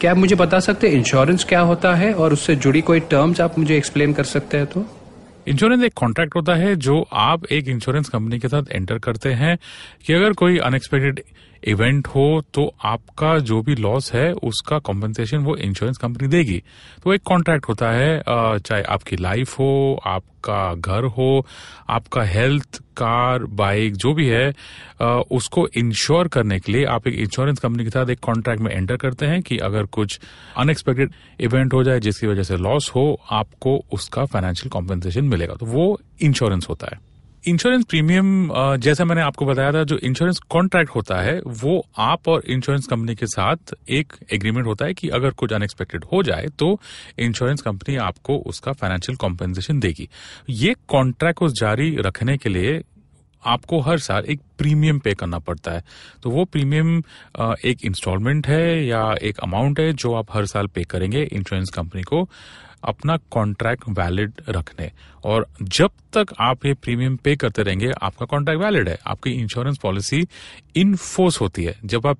क्या आप मुझे बता सकते हैं इंश्योरेंस क्या होता है और उससे जुड़ी कोई टर्म्स आप मुझे एक्सप्लेन कर सकते हैं तो? इंश्योरेंस एक कॉन्ट्रैक्ट होता है जो आप एक इंश्योरेंस कंपनी के साथ एंटर करते हैं कि अगर कोई अनएक्सपेक्टेड इवेंट हो तो आपका जो भी लॉस है, उसका कॉम्पनसेशन वो इंश्योरेंस कंपनी देगी। तो एक कॉन्ट्रैक्ट होता है चाहे आपकी लाइफ हो, आपका घर हो, आपका हेल्थ कार बाइक जो भी है उसको इंश्योर करने के लिए आप एक इंश्योरेंस कंपनी के साथ एक कॉन्ट्रैक्ट में एंटर करते हैं कि अगर कुछ अनएक्सपेक्टेड इवेंट हो जाए, जिसकी वजह से लॉस हो, आपको उसका फाइनेंशियल कॉम्पनसेशन मिलेगा। तो वो इंश्योरेंस होता है। इंश्योरेंस प्रीमियम जैसा मैंने आपको बताया था, जो इंश्योरेंस कॉन्ट्रैक्ट होता है, वो आप और इंश्योरेंस कंपनी के साथ एक एग्रीमेंट होता है कि अगर कुछ अनएक्सपेक्टेड हो जाए तो इंश्योरेंस कंपनी आपको उसका फाइनेंशियल कॉम्पेंसेशन देगी। ये कॉन्ट्रैक्ट को जारी रखने के लिए आपको हर साल एक प्रीमियम पे करना पड़ता है। तो वो प्रीमियम एक इंस्टॉलमेंट है या एक अमाउंट है जो आप हर साल पे करेंगे इंश्योरेंस कंपनी को अपना कॉन्ट्रैक्ट वैलिड रखने। और जब तक आप ये प्रीमियम पे करते रहेंगे, आपका कॉन्ट्रैक्ट वैलिड है, आपकी इंश्योरेंस पॉलिसी इनफोर्स होती है। जब आप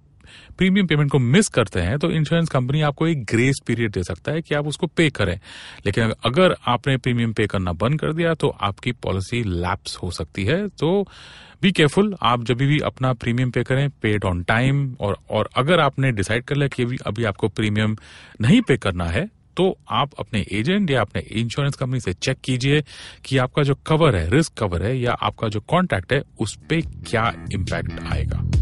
प्रीमियम पेमेंट को मिस करते हैं तो इंश्योरेंस कंपनी आपको एक ग्रेस पीरियड दे सकता है कि आप उसको पे करें। लेकिन अगर आपने प्रीमियम पे करना बंद कर दिया तो आपकी पॉलिसी लैप्स हो सकती है। तो बी केयरफुल आप जब भी अपना प्रीमियम पे करें पेड ऑन टाइम और और अगर आपने डिसाइड कर लिया कि अभी आपको प्रीमियम नहीं पे करना है तो आप अपने एजेंट या अपने इंश्योरेंस कंपनी से चेक कीजिए कि आपका जो कवर है रिस्क कवर है, या आपका जो कॉन्ट्रैक्ट है, उस पर क्या इम्पैक्ट आएगा।